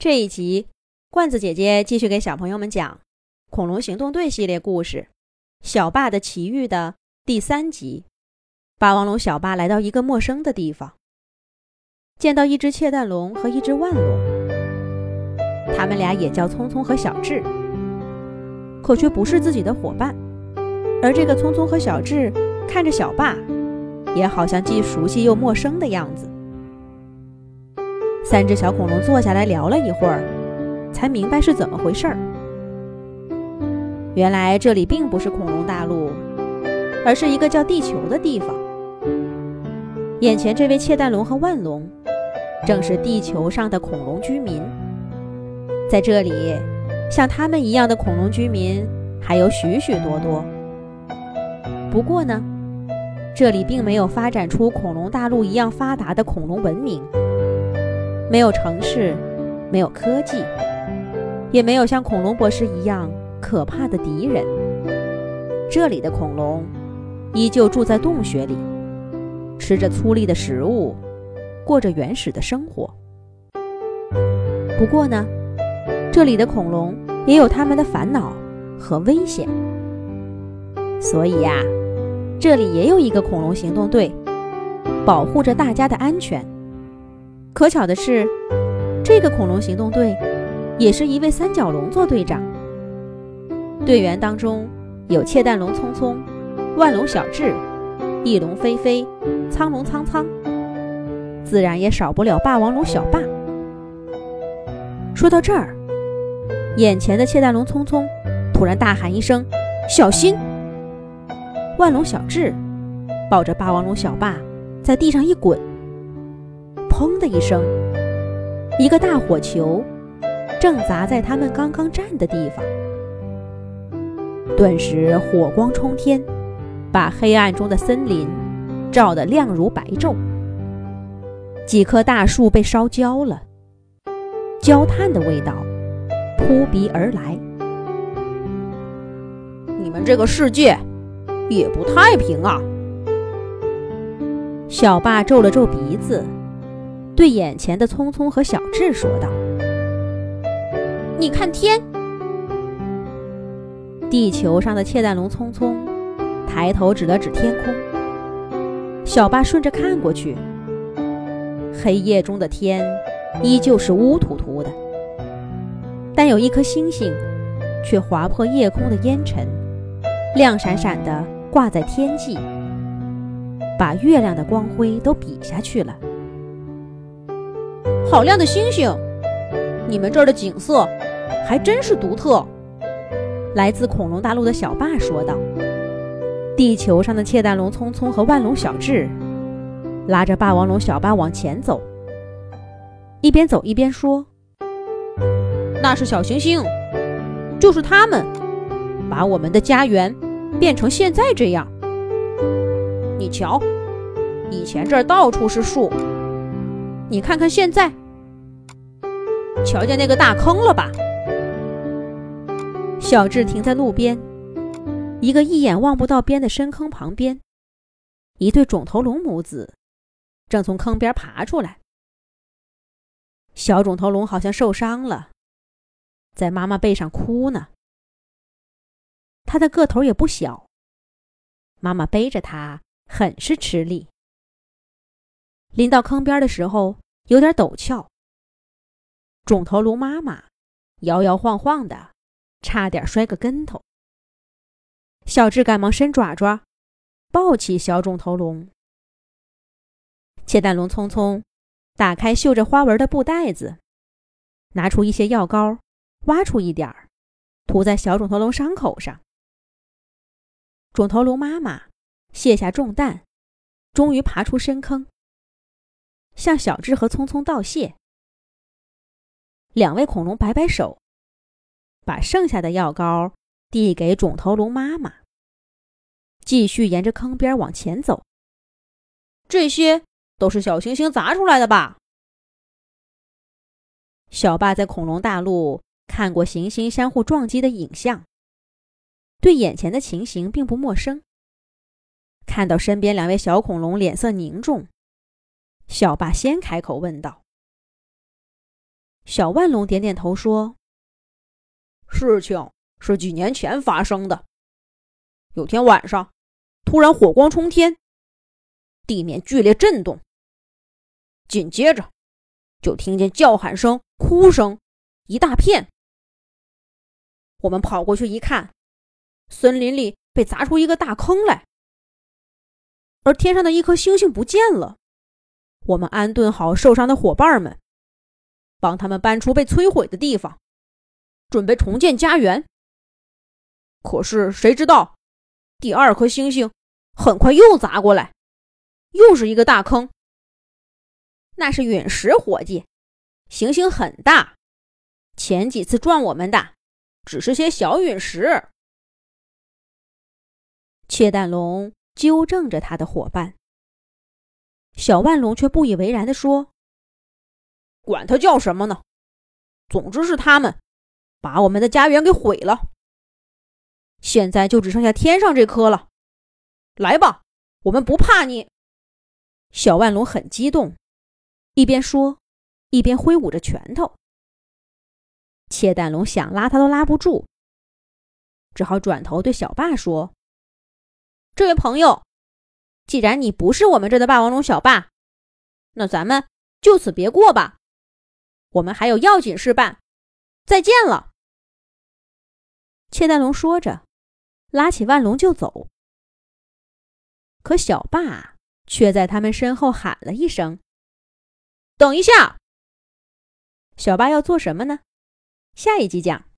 这一集，罐子姐姐继续给小朋友们讲《恐龙行动队》系列故事《小霸的奇遇》的第三集。霸王龙小霸来到一个陌生的地方，见到一只窃蛋龙和一只腕龙，他们俩也叫聪聪和小智，可却不是自己的伙伴。而这个聪聪和小智看着小霸，也好像既熟悉又陌生的样子。三只小恐龙坐下来聊了一会儿，才明白是怎么回事儿。原来这里并不是恐龙大陆，而是一个叫地球的地方。眼前这位窃蛋龙和腕龙，正是地球上的恐龙居民。在这里，像他们一样的恐龙居民还有许许多多。不过呢，这里并没有发展出恐龙大陆一样发达的恐龙文明。没有城市，没有科技，也没有像恐龙博士一样可怕的敌人。这里的恐龙依旧住在洞穴里，吃着粗粝的食物，过着原始的生活。不过呢，这里的恐龙也有他们的烦恼和危险。所以呀，这里也有一个恐龙行动队，保护着大家的安全。可巧的是，这个恐龙行动队也是一位三角龙做队长。队员当中有窃蛋龙聪聪、万龙小智、翼龙飞飞、苍龙苍苍，自然也少不了霸王龙小霸。说到这儿，眼前的窃蛋龙聪聪突然大喊一声：“小心！”万龙小智抱着霸王龙小霸在地上一滚。砰的一声，一个大火球正砸在他们刚刚站的地方，顿时火光冲天，把黑暗中的森林照得亮如白昼。几棵大树被烧焦了，焦炭的味道扑鼻而来。你们这个世界也不太平啊！小霸皱了皱鼻子。对眼前的聪聪和小智说道：“你看天，地球上的窃蛋龙聪聪抬头指了指天空。小巴顺着看过去，黑夜中的天依旧是乌突突的，但有一颗星星却划破夜空的烟尘，亮闪闪的挂在天际，把月亮的光辉都比下去了。”好亮的星星！你们这儿的景色还真是独特。来自恐龙大陆的小霸说道。地球上的窃蛋龙聪聪和万龙小智拉着霸王龙小霸往前走，一边走一边说：“那是小行星，就是他们把我们的家园变成现在这样。你瞧，以前这儿到处是树。”你看看现在，瞧见那个大坑了吧？小智停在路边，一个一眼望不到边的深坑旁边，一对肿头龙母子正从坑边爬出来。小肿头龙好像受伤了，在妈妈背上哭呢。它的个头也不小，妈妈背着它很是吃力。临到坑边的时候，有点陡峭。肿头龙妈妈摇摇晃晃的，差点摔个跟头。小智赶忙伸爪爪，抱起小肿头龙。窃蛋龙匆匆打开绣着花纹的布袋子，拿出一些药膏，挖出一点儿，涂在小肿头龙伤口上。肿头龙妈妈卸下重担，终于爬出深坑。向小智和聪聪道谢。两位恐龙摆摆手，把剩下的药膏递给肿头龙妈妈，继续沿着坑边往前走。这些都是小行星砸出来的吧？小霸在恐龙大陆看过行星相互撞击的影像，对眼前的情形并不陌生。看到身边两位小恐龙脸色凝重。小霸先开口问道：“小万龙点点头说：“事情是几年前发生的。有天晚上，突然火光冲天，地面剧烈震动，紧接着就听见叫喊声、哭声一大片。我们跑过去一看，森林里被砸出一个大坑来，而天上的一颗星星不见了。我们安顿好受伤的伙伴们。”帮他们搬出被摧毁的地方，准备重建家园。可是谁知道，第二颗星星很快又砸过来，又是一个大坑。那是陨石，伙计，行星很大。前几次撞我们的只是些小陨石。窃蛋龙纠正着他的伙伴，小万龙却不以为然地说。管他叫什么呢？总之是他们把我们的家园给毁了。现在就只剩下天上这颗了。来吧，我们不怕你。小万龙很激动，一边说，一边挥舞着拳头。切蛋龙想拉他都拉不住，只好转头对小霸说：“这位朋友，既然你不是我们这的霸王龙小霸，那咱们就此别过吧。”我们还有要紧事办，再见了。切蛋龙说着，拉起万龙就走。可小霸却在他们身后喊了一声：“等一下！”小霸要做什么呢？下一集讲。